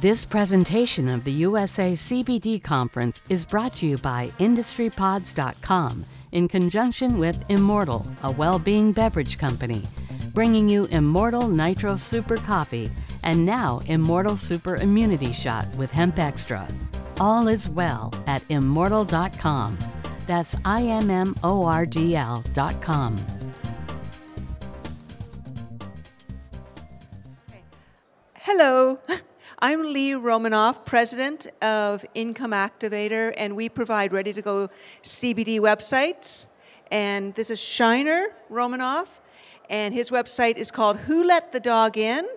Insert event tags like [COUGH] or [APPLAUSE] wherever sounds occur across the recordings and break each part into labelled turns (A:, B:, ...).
A: This presentation of the USA CBD Conference is brought to you by IndustryPods.com in conjunction with Immordl, a well being beverage company, bringing you Immordl Nitro Super Coffee and now Immordl Super Immunity Shot with Hemp Extra. All is well at Immordl.com. That's I M M O R D L.com.
B: Hello, [LAUGHS] I'm Lee Romanoff, president of Income Activator, and we provide ready to go CBD websites. And this is Shiner Romanoff, and his website is called Who Let the Dog In?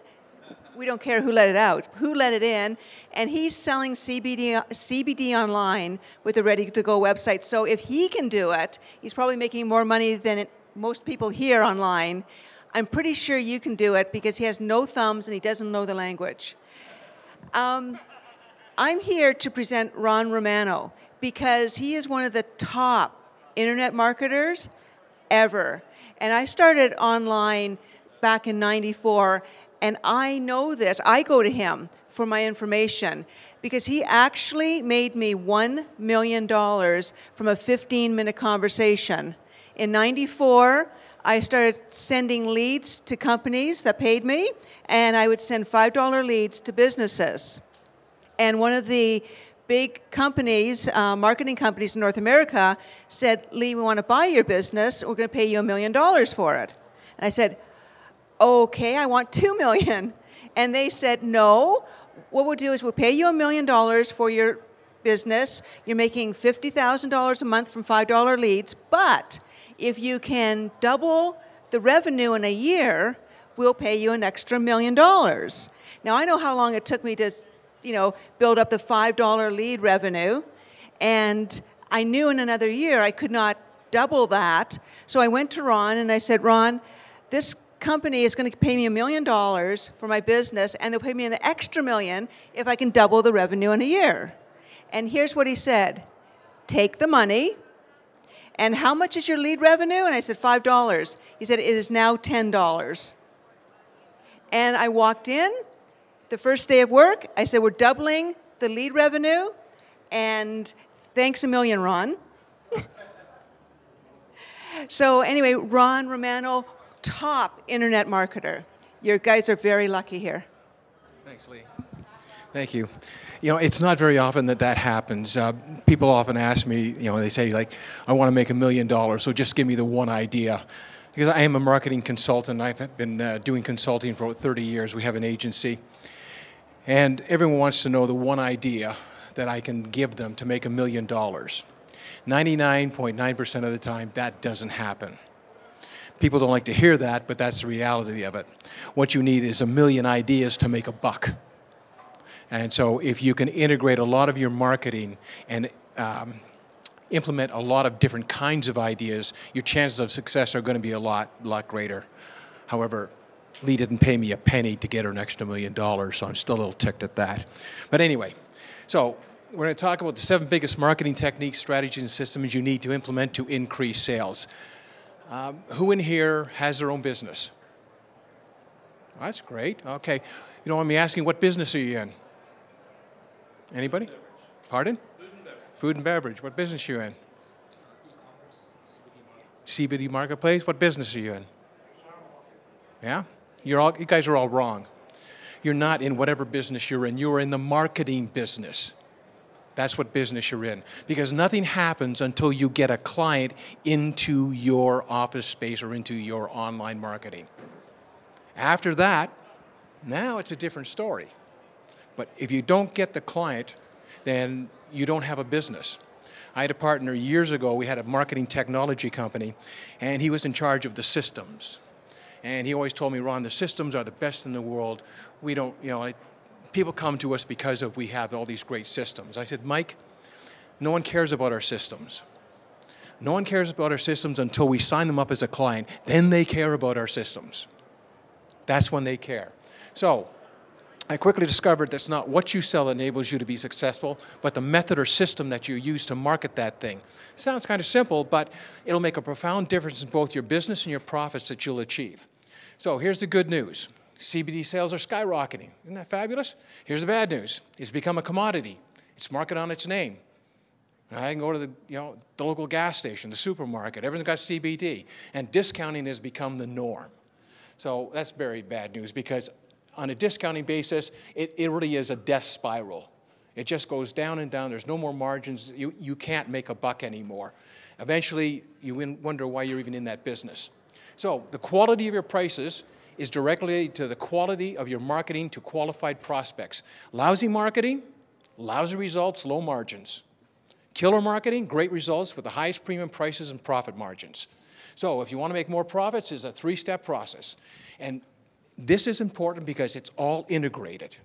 B: We don't care who let it out, who let it in. And he's selling CBD, CBD online with a ready to go website. So if he can do it, he's probably making more money than it, most people here online. I'm pretty sure you can do it because he has no thumbs and he doesn't know the language. Um, I'm here to present Ron Romano because he is one of the top internet marketers ever. And I started online back in 94, and I know this. I go to him for my information because he actually made me $1 million from a 15 minute conversation. In 94, I started sending leads to companies that paid me, and I would send $5 leads to businesses. And one of the big companies, uh, marketing companies in North America, said, Lee, we want to buy your business. We're going to pay you a million dollars for it. And I said, okay, I want two million. And they said, no, what we'll do is we'll pay you a million dollars for your business. You're making $50,000 a month from $5 leads, but if you can double the revenue in a year, we'll pay you an extra million dollars. Now I know how long it took me to, you know, build up the $5 lead revenue, and I knew in another year I could not double that. So I went to Ron and I said, Ron, this company is going to pay me a million dollars for my business, and they'll pay me an extra million if I can double the revenue in a year. And here's what he said take the money, and how much is your lead revenue? And I said, $5. He said, it is now $10. And I walked in the first day of work. I said, we're doubling the lead revenue. And thanks a million, Ron. [LAUGHS] so, anyway, Ron Romano, top internet marketer. Your guys are very lucky here.
C: Thanks, Lee. Thank you you know, it's not very often that that happens. Uh, people often ask me, you know, they say like, I want to make a million dollars, so just give me the one idea. Because I am a marketing consultant, I've been uh, doing consulting for 30 years. We have an agency, and everyone wants to know the one idea that I can give them to make a million dollars. 99.9% of the time, that doesn't happen. People don't like to hear that, but that's the reality of it. What you need is a million ideas to make a buck. And so, if you can integrate a lot of your marketing and um, implement a lot of different kinds of ideas, your chances of success are going to be a lot, lot greater. However, Lee didn't pay me a penny to get her an extra million dollars, so I'm still a little ticked at that. But anyway, so we're going to talk about the seven biggest marketing techniques, strategies, and systems you need to implement to increase sales. Um, who in here has their own business? That's great. Okay. You know, I'm asking, what business are you in? Anybody? Pardon? Food and beverage. Food and beverage. What business are you in? CBD marketplace. What business are you in? Yeah, you're all. You guys are all wrong. You're not in whatever business you're in. You are in the marketing business. That's what business you're in. Because nothing happens until you get a client into your office space or into your online marketing. After that, now it's a different story. But if you don't get the client, then you don't have a business. I had a partner years ago, we had a marketing technology company, and he was in charge of the systems. And he always told me, Ron, the systems are the best in the world. We don't, you know, people come to us because of we have all these great systems. I said, Mike, no one cares about our systems. No one cares about our systems until we sign them up as a client. Then they care about our systems. That's when they care. So I quickly discovered that's not what you sell that enables you to be successful, but the method or system that you use to market that thing. Sounds kind of simple, but it'll make a profound difference in both your business and your profits that you'll achieve. So here's the good news CBD sales are skyrocketing. Isn't that fabulous? Here's the bad news it's become a commodity, it's market on its name. I can go to the, you know, the local gas station, the supermarket, everything's got CBD, and discounting has become the norm. So that's very bad news because on a discounting basis, it, it really is a death spiral. It just goes down and down. There's no more margins. You, you can't make a buck anymore. Eventually, you wonder why you're even in that business. So, the quality of your prices is directly to the quality of your marketing to qualified prospects. Lousy marketing, lousy results, low margins. Killer marketing, great results with the highest premium prices and profit margins. So, if you want to make more profits, it's a three step process. And this is important because it's all integrated.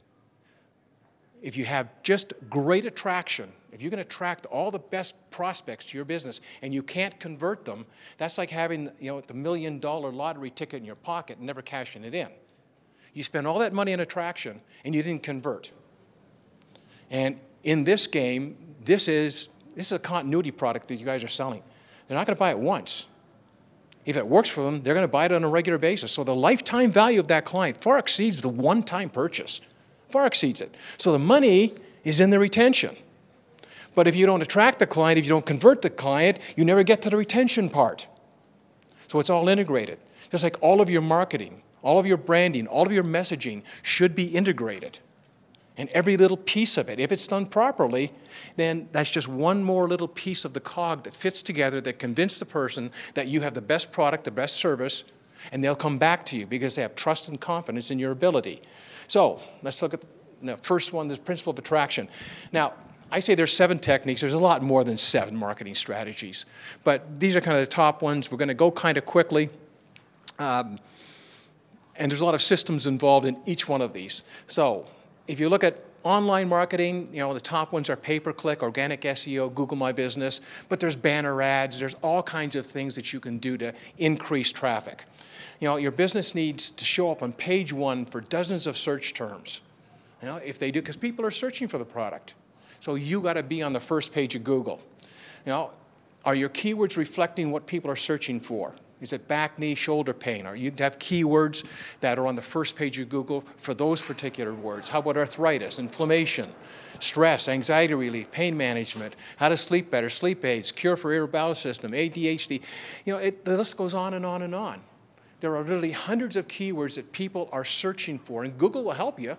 C: If you have just great attraction, if you can attract all the best prospects to your business and you can't convert them, that's like having you know, the million dollar lottery ticket in your pocket and never cashing it in. You spend all that money on attraction and you didn't convert. And in this game, this is, this is a continuity product that you guys are selling. They're not going to buy it once. If it works for them, they're going to buy it on a regular basis. So the lifetime value of that client far exceeds the one time purchase, far exceeds it. So the money is in the retention. But if you don't attract the client, if you don't convert the client, you never get to the retention part. So it's all integrated. Just like all of your marketing, all of your branding, all of your messaging should be integrated and every little piece of it. If it's done properly, then that's just one more little piece of the cog that fits together that convinces the person that you have the best product, the best service, and they'll come back to you because they have trust and confidence in your ability. So let's look at the first one, the principle of attraction. Now, I say there's seven techniques. There's a lot more than seven marketing strategies, but these are kind of the top ones. We're going to go kind of quickly. Um, and there's a lot of systems involved in each one of these. So if you look at online marketing, you know, the top ones are pay per click, organic SEO, Google My Business, but there's banner ads, there's all kinds of things that you can do to increase traffic. You know, your business needs to show up on page one for dozens of search terms. You know, if they do, because people are searching for the product. So you got to be on the first page of Google. You know, are your keywords reflecting what people are searching for? Is it back, knee, shoulder pain? Or you have keywords that are on the first page of Google for those particular words. How about arthritis, inflammation, stress, anxiety relief, pain management, how to sleep better, sleep aids, cure for irritable bowel system, ADHD? You know, it, the list goes on and on and on. There are literally hundreds of keywords that people are searching for, and Google will help you.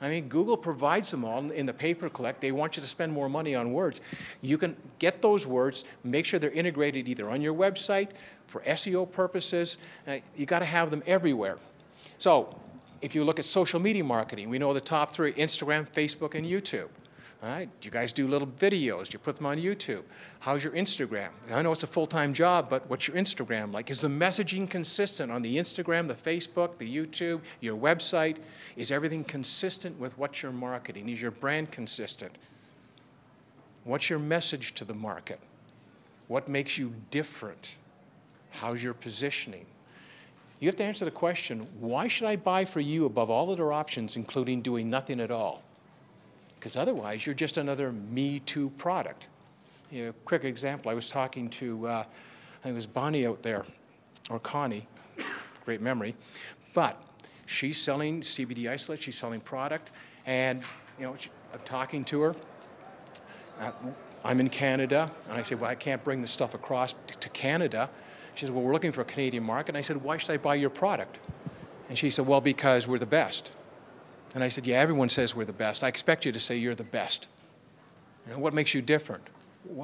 C: I mean, Google provides them all in the pay per click. They want you to spend more money on words. You can get those words, make sure they're integrated either on your website for SEO purposes. Uh, you got to have them everywhere. So, if you look at social media marketing, we know the top three Instagram, Facebook, and YouTube. All right, you guys do little videos, you put them on YouTube. How's your Instagram? I know it's a full time job, but what's your Instagram like? Is the messaging consistent on the Instagram, the Facebook, the YouTube, your website? Is everything consistent with what you're marketing? Is your brand consistent? What's your message to the market? What makes you different? How's your positioning? You have to answer the question why should I buy for you above all other options, including doing nothing at all? because otherwise you're just another Me Too product. You know, quick example, I was talking to, uh, I think it was Bonnie out there, or Connie, great memory, but she's selling CBD isolate, she's selling product, and you know, I'm talking to her. Uh, I'm in Canada, and I say, well, I can't bring the stuff across to Canada. She said, well, we're looking for a Canadian market. And I said, why should I buy your product? And she said, well, because we're the best. And I said, Yeah, everyone says we're the best. I expect you to say you're the best. And what makes you different?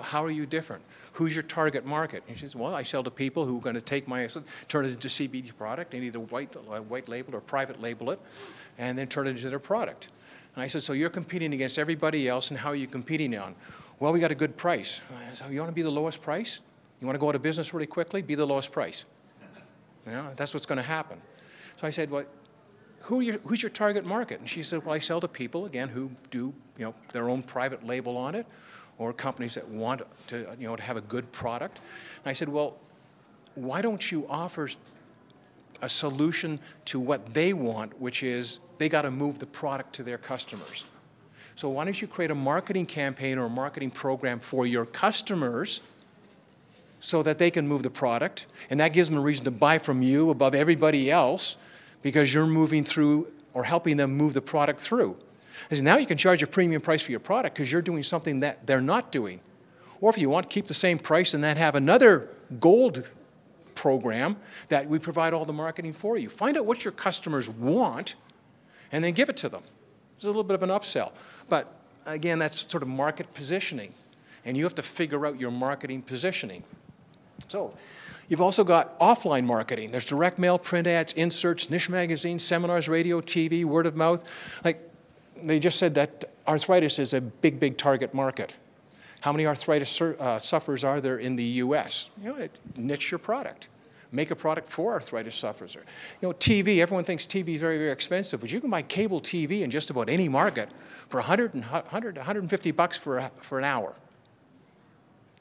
C: How are you different? Who's your target market? And she says, Well, I sell to people who are going to take my, turn it into CBD product and either white, white label or private label it, and then turn it into their product. And I said, So you're competing against everybody else, and how are you competing on? Well, we got a good price. So you want to be the lowest price? You want to go out of business really quickly? Be the lowest price. You know, that's what's going to happen. So I said, Well, who your, who's your target market? And she said, well, I sell to people, again, who do, you know, their own private label on it, or companies that want to, you know, to have a good product. And I said, well, why don't you offer a solution to what they want, which is they got to move the product to their customers. So why don't you create a marketing campaign or a marketing program for your customers so that they can move the product, and that gives them a reason to buy from you above everybody else because you're moving through or helping them move the product through. And now you can charge a premium price for your product because you're doing something that they're not doing. Or if you want, to keep the same price and then have another gold program that we provide all the marketing for you. Find out what your customers want and then give it to them. It's a little bit of an upsell. But again, that's sort of market positioning. And you have to figure out your marketing positioning. So, you've also got offline marketing. There's direct mail, print ads, inserts, niche magazines, seminars, radio, TV, word of mouth. Like, they just said that arthritis is a big, big target market. How many arthritis uh, sufferers are there in the U.S.? You know, it, niche your product. Make a product for arthritis sufferers. You know, TV, everyone thinks TV is very, very expensive, but you can buy cable TV in just about any market for 100, and 100 150 bucks for, a, for an hour.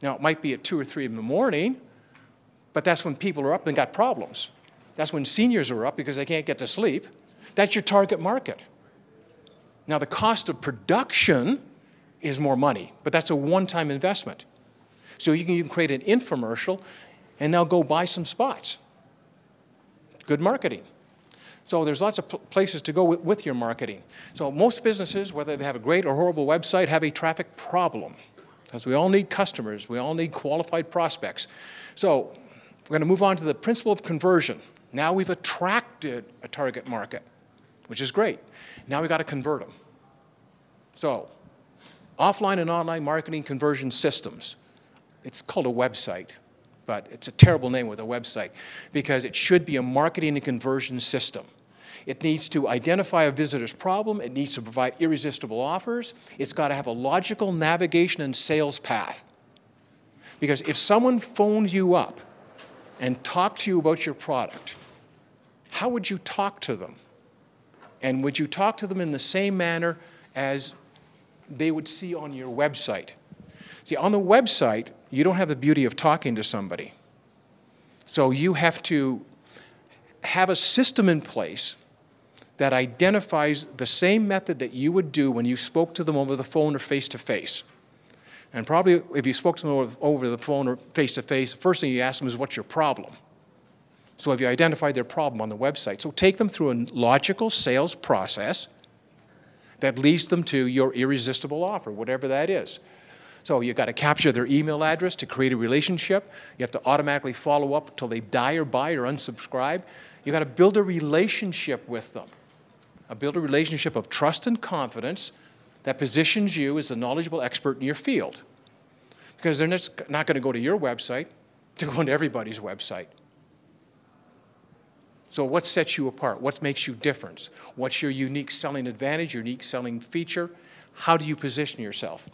C: Now, it might be at 2 or 3 in the morning, but that's when people are up and got problems. That's when seniors are up because they can't get to sleep. That's your target market. Now, the cost of production is more money, but that's a one time investment. So you can, you can create an infomercial and now go buy some spots. Good marketing. So there's lots of places to go with, with your marketing. So most businesses, whether they have a great or horrible website, have a traffic problem. Because we all need customers, we all need qualified prospects. So we're going to move on to the principle of conversion. Now we've attracted a target market, which is great. Now we've got to convert them. So, offline and online marketing conversion systems. It's called a website, but it's a terrible name with a website because it should be a marketing and conversion system. It needs to identify a visitor's problem. It needs to provide irresistible offers. It's got to have a logical navigation and sales path. Because if someone phoned you up and talk to you about your product, how would you talk to them? And would you talk to them in the same manner as they would see on your website? See, on the website, you don't have the beauty of talking to somebody. So you have to have a system in place that identifies the same method that you would do when you spoke to them over the phone or face to face. And probably if you spoke to them over the phone or face to face, the first thing you ask them is, What's your problem? So have you identified their problem on the website? So take them through a logical sales process that leads them to your irresistible offer, whatever that is. So you've got to capture their email address to create a relationship. You have to automatically follow up until they die or buy or unsubscribe. You've got to build a relationship with them build a relationship of trust and confidence that positions you as a knowledgeable expert in your field. Because they're not going to go to your website to go into everybody's website. So, what sets you apart? What makes you different? What's your unique selling advantage, unique selling feature? How do you position yourself?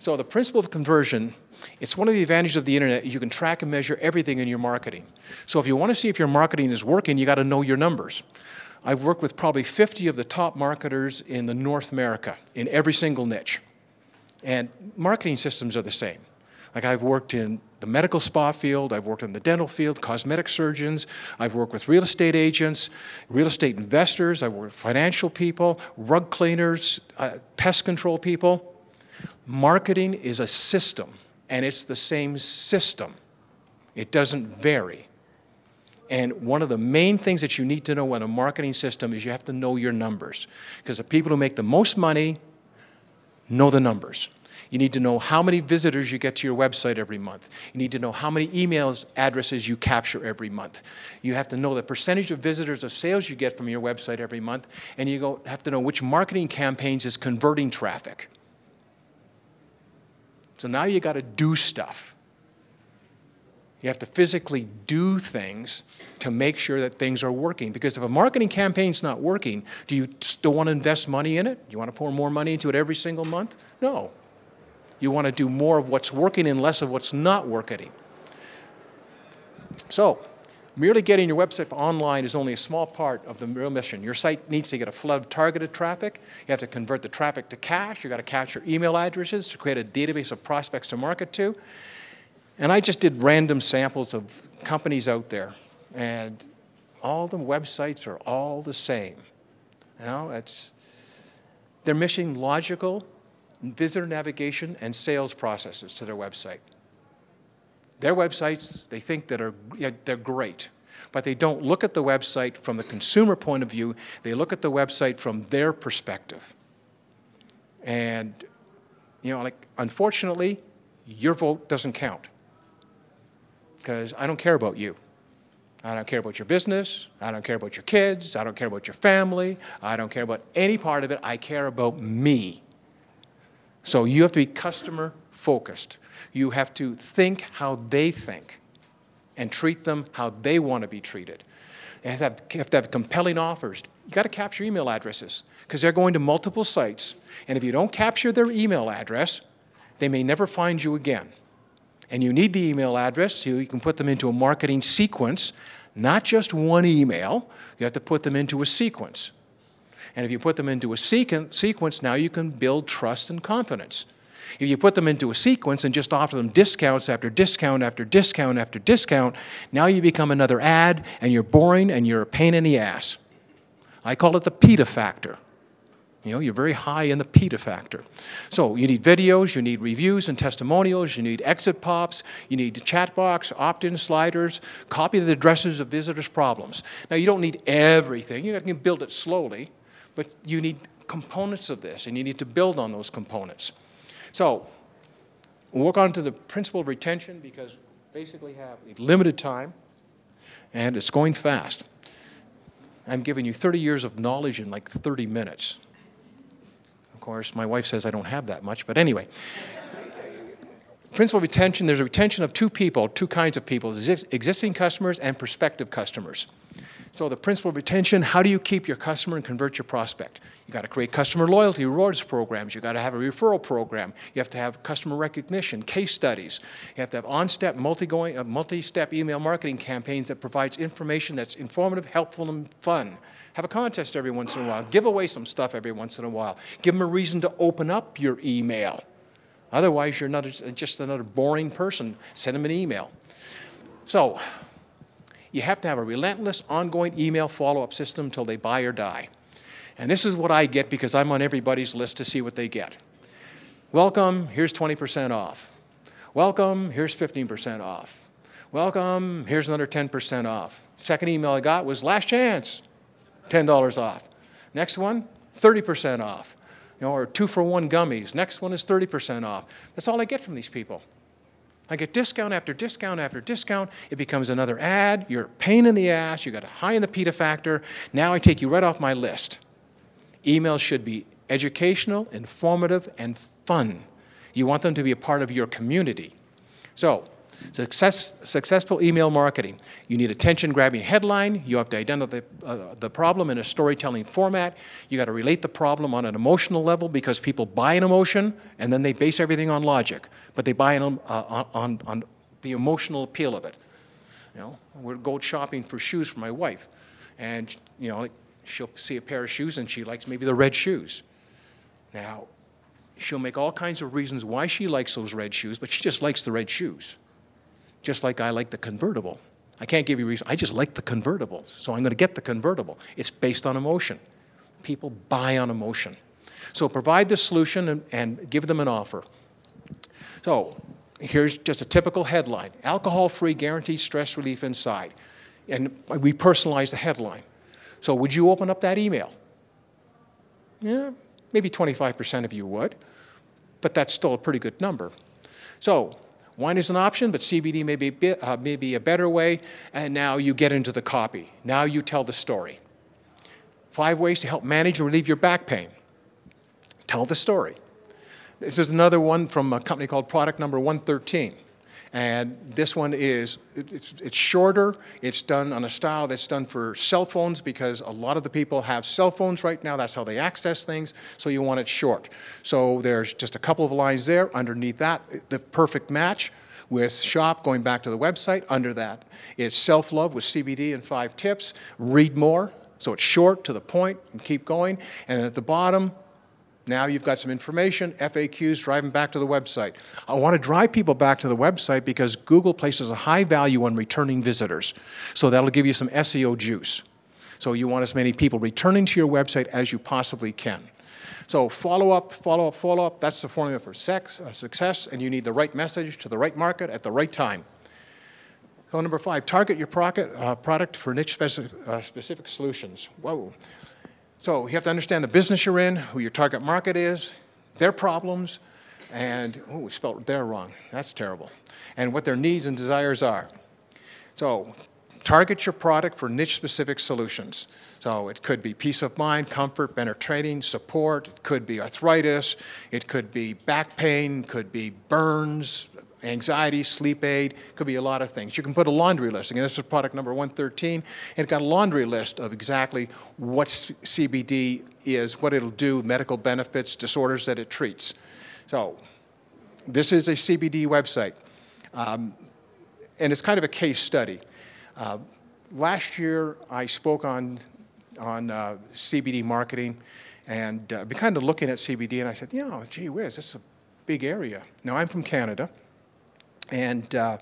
C: So, the principle of conversion, it's one of the advantages of the internet. You can track and measure everything in your marketing. So, if you want to see if your marketing is working, you got to know your numbers. I've worked with probably 50 of the top marketers in the North America in every single niche. And marketing systems are the same. Like I've worked in the medical spa field, I've worked in the dental field, cosmetic surgeons, I've worked with real estate agents, real estate investors, I've worked with financial people, rug cleaners, uh, pest control people. Marketing is a system, and it's the same system. It doesn't vary. And one of the main things that you need to know in a marketing system is you have to know your numbers. Because the people who make the most money know the numbers. You need to know how many visitors you get to your website every month. You need to know how many emails addresses you capture every month. You have to know the percentage of visitors of sales you get from your website every month. And you go, have to know which marketing campaigns is converting traffic. So now you got to do stuff. You have to physically do things to make sure that things are working. Because if a marketing campaign's not working, do you still want to invest money in it? Do you want to pour more money into it every single month? No. You want to do more of what's working and less of what's not working. So, merely getting your website online is only a small part of the real mission. Your site needs to get a flood of targeted traffic. You have to convert the traffic to cash. You've got to capture email addresses to create a database of prospects to market to. And I just did random samples of companies out there, and all the websites are all the same. You know, it's, they're missing logical visitor navigation and sales processes to their website. Their websites, they think that are, yeah, they're great. but they don't look at the website from the consumer point of view. They look at the website from their perspective. And, you know, like, unfortunately, your vote doesn't count because I don't care about you. I don't care about your business. I don't care about your kids. I don't care about your family. I don't care about any part of it. I care about me. So you have to be customer focused. You have to think how they think and treat them how they want to be treated. You have to have, have, to have compelling offers. You got to capture email addresses because they're going to multiple sites. And if you don't capture their email address, they may never find you again. And you need the email address so you can put them into a marketing sequence, not just one email. You have to put them into a sequence. And if you put them into a sequence, now you can build trust and confidence. If you put them into a sequence and just offer them discounts after discount after discount after discount, now you become another ad and you're boring and you're a pain in the ass. I call it the PITA factor. You know, you're very high in the PITA factor. So you need videos, you need reviews and testimonials, you need exit pops, you need chat box, opt-in sliders, copy the addresses of visitors' problems. Now you don't need everything, you can build it slowly, but you need components of this and you need to build on those components. So we'll work on to the principle of retention because basically have limited time and it's going fast. I'm giving you 30 years of knowledge in like 30 minutes course. My wife says I don't have that much, but anyway. Principle of retention, there's a retention of two people, two kinds of people, existing customers and prospective customers. So the principle of retention, how do you keep your customer and convert your prospect? You got to create customer loyalty rewards programs. You got to have a referral program. You have to have customer recognition, case studies. You have to have on-step, multi-going, uh, multi-step email marketing campaigns that provides information that's informative, helpful, and fun. Have a contest every once in a while. Give away some stuff every once in a while. Give them a reason to open up your email. Otherwise, you're not just another boring person. Send them an email. So, you have to have a relentless, ongoing email follow up system until they buy or die. And this is what I get because I'm on everybody's list to see what they get. Welcome, here's 20% off. Welcome, here's 15% off. Welcome, here's another 10% off. Second email I got was last chance. $10 off. Next one, 30% off. You know, or two for one gummies. Next one is 30% off. That's all I get from these people. I get discount after discount after discount. It becomes another ad. You're a pain in the ass. You got a high in the PITA factor. Now I take you right off my list. Emails should be educational, informative, and fun. You want them to be a part of your community. So, Success, successful email marketing. You need attention grabbing headline. You have to identify the, uh, the problem in a storytelling format. You got to relate the problem on an emotional level because people buy an emotion and then they base everything on logic. But they buy an, uh, on, on the emotional appeal of it. You know, we'll go shopping for shoes for my wife. And, you know, she'll see a pair of shoes and she likes maybe the red shoes. Now, she'll make all kinds of reasons why she likes those red shoes, but she just likes the red shoes just like I like the convertible. I can't give you reason. I just like the convertibles, so I'm going to get the convertible. It's based on emotion. People buy on emotion. So provide the solution and, and give them an offer. So here's just a typical headline alcohol-free guaranteed stress relief inside. And we personalize the headline. So would you open up that email? Yeah, maybe 25% of you would, but that's still a pretty good number. So Wine is an option, but CBD may be, uh, may be a better way. And now you get into the copy. Now you tell the story. Five ways to help manage and relieve your back pain. Tell the story. This is another one from a company called Product Number 113. And this one is, it's, it's shorter. It's done on a style that's done for cell phones because a lot of the people have cell phones right now. That's how they access things. So you want it short. So there's just a couple of lines there. Underneath that, the perfect match with shop going back to the website. Under that, it's self love with CBD and five tips. Read more. So it's short to the point and keep going. And at the bottom, now you've got some information, FAQs, driving back to the website. I want to drive people back to the website because Google places a high value on returning visitors. So that'll give you some SEO juice. So you want as many people returning to your website as you possibly can. So follow up, follow up, follow up. That's the formula for sex, uh, success, and you need the right message to the right market at the right time. So number five, target your product, uh, product for niche specific, uh, specific solutions. Whoa. So you have to understand the business you're in, who your target market is, their problems, and, oh, we spelled there wrong. That's terrible. And what their needs and desires are. So target your product for niche specific solutions. So it could be peace of mind, comfort, better training, support. It could be arthritis. It could be back pain, could be burns, anxiety, sleep aid, could be a lot of things. You can put a laundry list. Again, this is product number 113. And it's got a laundry list of exactly what CBD is, what it'll do, medical benefits, disorders that it treats. So this is a CBD website. Um, and it's kind of a case study. Uh, last year, I spoke on, on uh, CBD marketing and uh, been kind of looking at CBD, and I said, you know, gee whiz, this is a big area. Now, I'm from Canada, and uh,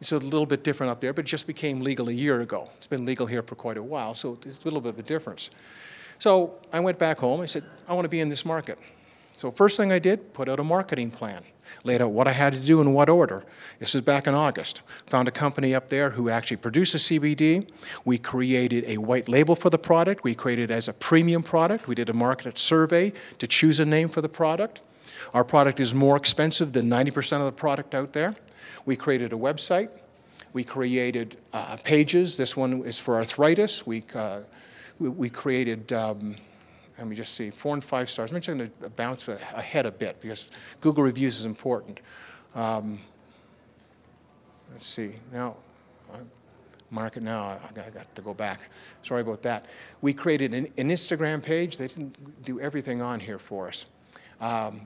C: it's a little bit different up there, but it just became legal a year ago. It's been legal here for quite a while, so it's a little bit of a difference. So I went back home. I said, I want to be in this market. So first thing I did, put out a marketing plan. Laid out what I had to do in what order. This is back in August. Found a company up there who actually produces CBD. We created a white label for the product. We created it as a premium product. We did a market survey to choose a name for the product. Our product is more expensive than 90% of the product out there. We created a website. We created uh, pages. This one is for arthritis. We, uh, we, we, created, um, let me just see, four and five stars. I'm just going to bounce ahead a bit because Google reviews is important. Um, let's see. Now, market now, I got to go back. Sorry about that. We created an, an Instagram page. They didn't do everything on here for us. Um,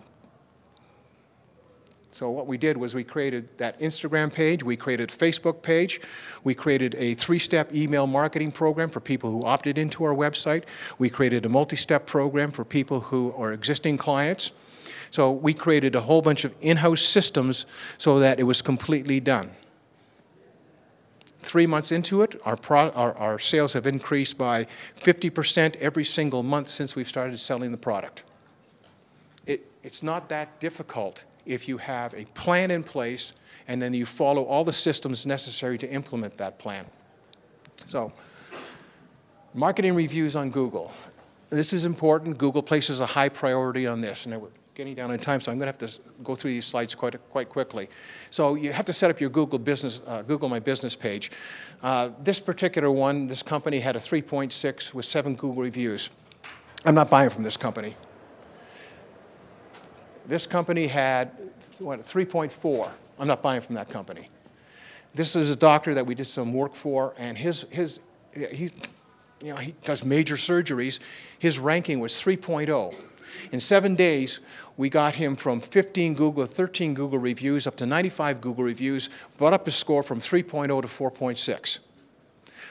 C: so what we did was we created that Instagram page, we created Facebook page, we created a three-step email marketing program for people who opted into our website, we created a multi-step program for people who are existing clients. So we created a whole bunch of in-house systems so that it was completely done. Three months into it, our, pro- our, our sales have increased by 50% every single month since we've started selling the product. It, it's not that difficult if you have a plan in place and then you follow all the systems necessary to implement that plan. So, marketing reviews on Google. This is important. Google places a high priority on this. And we're getting down in time, so I'm going to have to go through these slides quite, quite quickly. So you have to set up your Google business, uh, Google My Business page. Uh, this particular one, this company had a 3.6 with seven Google reviews. I'm not buying from this company. This company had what, 3.4. I'm not buying from that company. This is a doctor that we did some work for, and his, his, he, you know, he does major surgeries. His ranking was 3.0. In seven days, we got him from 15 Google, 13 Google reviews up to 95 Google reviews, brought up his score from 3.0 to 4.6.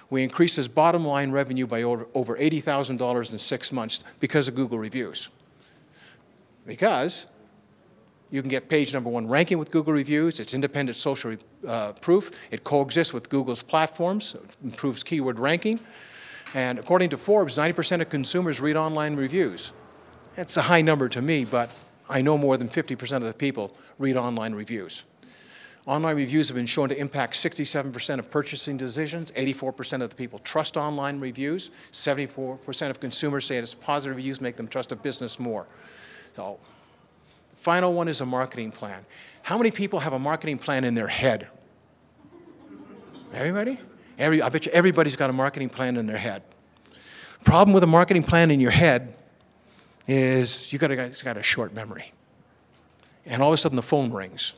C: We increased his bottom line revenue by over, over $80,000 in six months because of Google reviews. Because you can get page number one ranking with Google reviews. It's independent social uh, proof. It coexists with Google's platforms, improves keyword ranking. And according to Forbes, 90% of consumers read online reviews. That's a high number to me, but I know more than 50% of the people read online reviews. Online reviews have been shown to impact 67% of purchasing decisions. 84% of the people trust online reviews. 74% of consumers say it's positive reviews make them trust a business more. So Final one is a marketing plan. How many people have a marketing plan in their head? Everybody? Every, I bet you everybody's got a marketing plan in their head. Problem with a marketing plan in your head is you got a got a short memory. And all of a sudden the phone rings.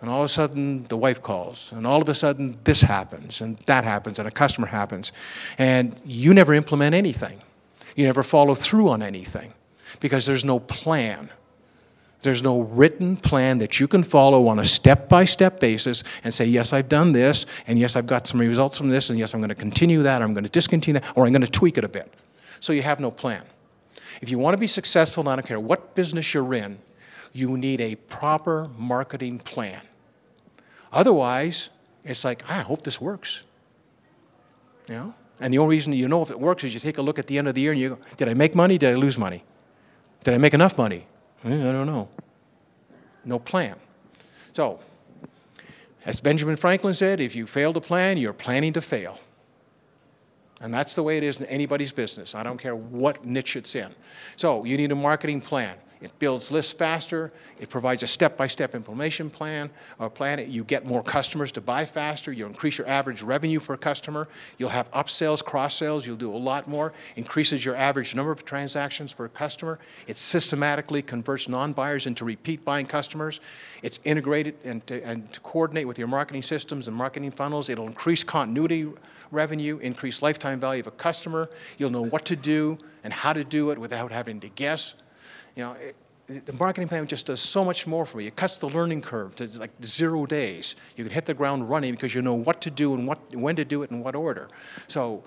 C: And all of a sudden the wife calls. And all of a sudden this happens and that happens and a customer happens. And you never implement anything. You never follow through on anything because there's no plan. There's no written plan that you can follow on a step by step basis and say, yes, I've done this, and yes, I've got some results from this, and yes, I'm going to continue that, or I'm going to discontinue that, or I'm going to tweak it a bit. So you have no plan. If you want to be successful, I don't care what business you're in, you need a proper marketing plan. Otherwise, it's like, ah, I hope this works. You know? And the only reason you know if it works is you take a look at the end of the year and you go, did I make money? Did I lose money? Did I make enough money? Hmm, I don't know. No plan. So, As Benjamin Franklin said, if you fail to plan, you're planning to fail. And that's the way it is in anybody's business. I don't care what niche it's in. So you need a marketing plan. It builds lists faster. It provides a step-by-step implementation plan or plan. You get more customers to buy faster. You increase your average revenue per customer. You'll have upsells, cross-sells. You'll do a lot more. Increases your average number of transactions per customer. It systematically converts non-buyers into repeat buying customers. It's integrated and to, and to coordinate with your marketing systems and marketing funnels. It'll increase continuity revenue, increase lifetime value of a customer. You'll know what to do and how to do it without having to guess. You know, it, the marketing plan just does so much more for you. It cuts the learning curve to like zero days. You can hit the ground running because you know what to do and what, when to do it in what order. So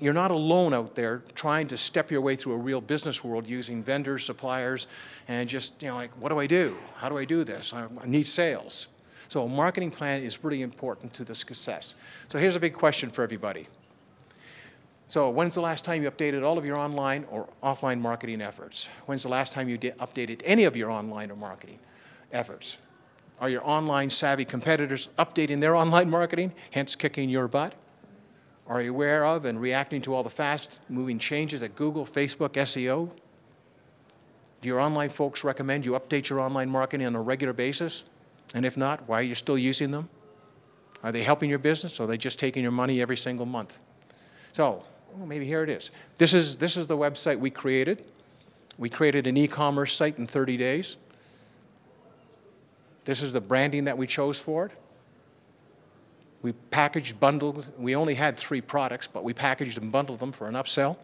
C: you're not alone out there trying to step your way through a real business world using vendors, suppliers, and just, you know, like, what do I do? How do I do this? I need sales. So a marketing plan is really important to the success. So here's a big question for everybody. So when's the last time you updated all of your online or offline marketing efforts? When's the last time you updated any of your online or marketing efforts? Are your online savvy competitors updating their [LAUGHS] online marketing, hence kicking your butt? Are you aware of and reacting to all the fast moving changes at Google, Facebook, SEO? Do your online folks recommend you update your online marketing on a regular basis? And if not, why are you still using them? Are they helping your business or are they just taking your money every single month? So, well, maybe here it is. This is, this is the website we created. We created an e-commerce site in 30 days. This is the branding that we chose for it. We packaged, bundled, we only had three products, but we packaged and bundled them for an upsell.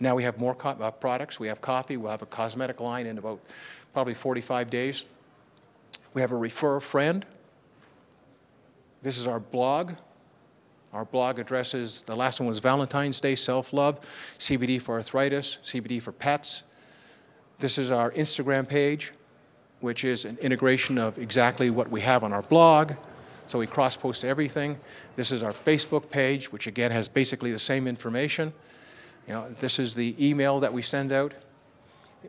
C: Now we have more uh, products. We have coffee. We'll have a cosmetic line in about probably 45 days. We have a refer a friend. This is our blog. Our blog addresses, the last one was Valentine's Day, self love, CBD for arthritis, CBD for pets. This is our Instagram page, which is an integration of exactly what we have on our blog. So we cross post everything. This is our Facebook page, which again has basically the same information. You know, this is the email that we send out.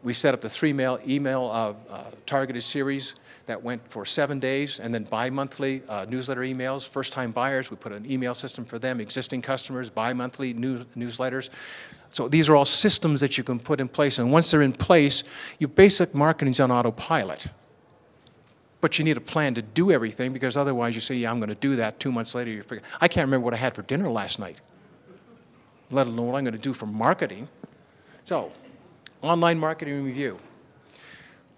C: We set up the three mail email uh, uh, targeted series that went for seven days, and then bi-monthly uh, newsletter emails. First-time buyers, we put an email system for them. Existing customers, bi-monthly new, newsletters. So these are all systems that you can put in place, and once they're in place, your basic marketing's on autopilot. But you need a plan to do everything because otherwise you say, yeah, I'm going to do that. Two months later, you figure, I can't remember what I had for dinner last night, let alone what I'm going to do for marketing. So, online marketing review.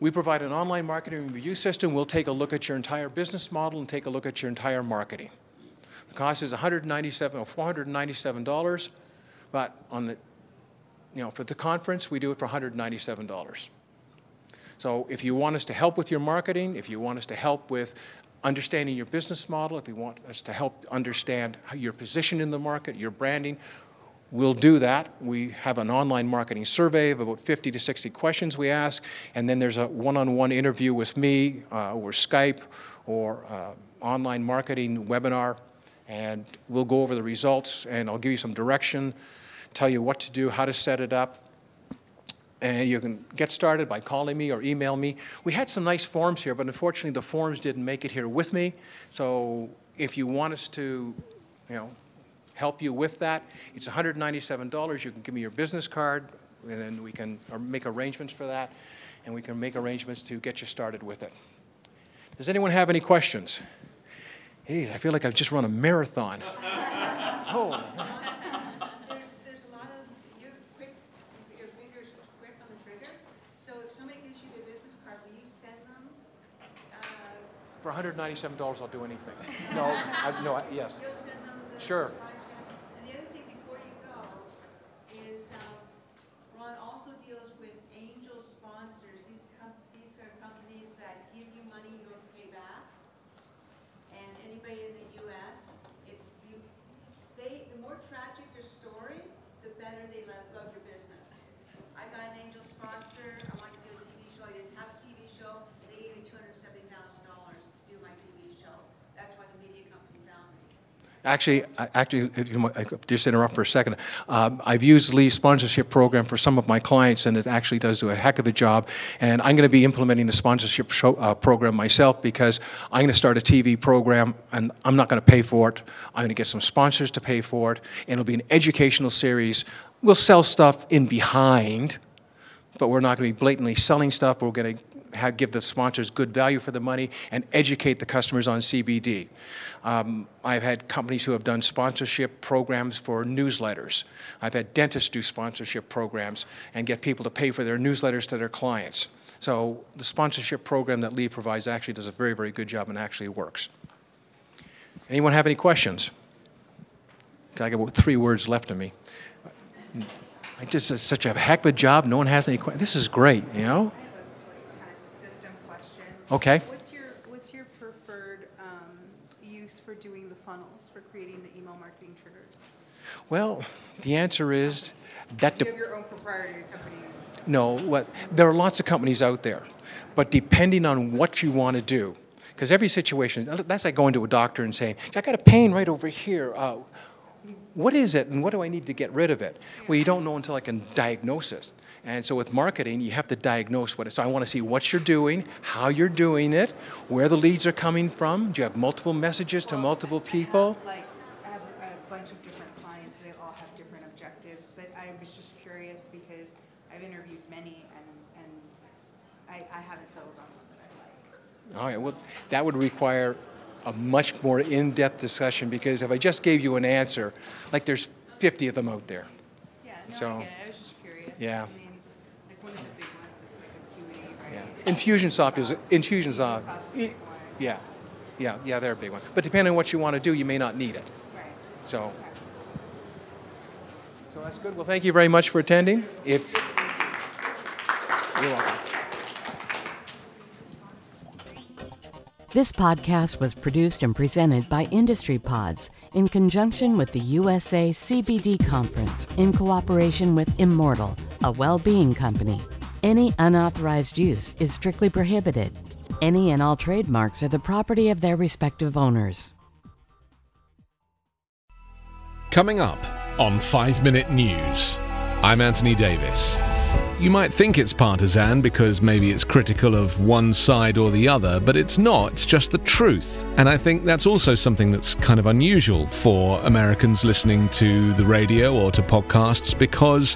C: We provide an online marketing review system. We'll take a look at your entire business model and take a look at your entire marketing. The cost is 197 or $497, but on the, you know, for the conference, we do it for $197. So if you want us to help with your marketing, if you want us to help with understanding your business model, if you want us to help understand your position in the market, your branding, We'll do that. We have an online marketing survey of about 50 to 60 questions we ask, and then there's a one-on-one interview with me uh, or Skype or uh, online marketing webinar, and we'll go over the results, and I'll give you some direction, tell you what to do, how to set it up, and you can get started by calling me or email me. We had some nice forms here, but unfortunately the forms didn't make it here with me, so if you want us to, you know, help you with that. It's $197. You can give me your business card, and then we can make arrangements for that, and we can make arrangements to get you started with it. Does anyone have any questions? Geez, I feel like I've just run a marathon. [LAUGHS]
B: oh. There's, there's a lot of, you're quick, your fingers quick on the trigger. So if somebody gives you their business card, will you send them? Uh,
C: For $197, I'll do anything. [LAUGHS] No, I, no, I, yes. Sure. Actually, actually, if you might, just interrupt for a second. Um, I've used Lee's sponsorship program for some of my clients, and it actually does do a heck of a job. And I'm going to be implementing the sponsorship show, uh, program myself because I'm going to start a TV program, and I'm not going to pay for it. I'm going to get some sponsors to pay for it, and it'll be an educational series. We'll sell stuff in behind, but we're not going to be blatantly selling stuff. We're going to have, give the sponsors good value for the money and educate the customers on CBD. Um, I've had companies who have done sponsorship programs for newsletters. I've had dentists do sponsorship programs and get people to pay for their newsletters to their clients. So the sponsorship program that Lee provides actually does a very, very good job and actually works. Anyone have any questions? I got about three words left of me. I just did such a heck of a job. No one has any questions. This is great, you know? Okay.
D: What's your, what's your preferred um, use for doing the funnels, for creating the email marketing triggers?
C: Well, the answer is that.
D: Do you have your own proprietary company?
C: No, what, there are lots of companies out there, but depending on what you want to do, because every situation, that's like going to a doctor and saying, I got a pain right over here. Uh, what is it and what do I need to get rid of it? Well, you don't know until I can diagnose it. And so with marketing, you have to diagnose what it is. So I want to see what you're doing, how you're doing it, where the leads are coming from. Do you have multiple messages to multiple people?
D: I have, like, I have a bunch of different clients. They all have different objectives. But I was just curious because I've interviewed many and, and I, I haven't settled on one that I like.
C: All right, well, that would require a much more in-depth discussion because if I just gave you an answer, like there's 50 of them out there.
D: Yeah, no,
C: So-
D: I. I was just curious.
C: Yeah.
D: I mean, like one of the big ones is like Acuity, right?
C: Yeah. Infusionsoft is Infusionsoft.
D: Infusionsoft's a big one.
C: Yeah, yeah, yeah, they're a big one. But depending on what you want to do, you may not need it.
D: Right.
C: So, so that's good. Well, thank you very much for attending. If you're welcome.
A: This podcast was produced and presented by Industry Pods in conjunction with the USA CBD Conference in cooperation with Immordl, a well being company. Any unauthorized use is strictly prohibited. Any and all trademarks are the property of their respective owners.
E: Coming up on 5 Minute News, I'm Anthony Davis. You might think it's partisan because maybe it's critical of one side or the other, but it's not, it's just the truth. And I think that's also something that's kind of unusual for Americans listening to the radio or to podcasts because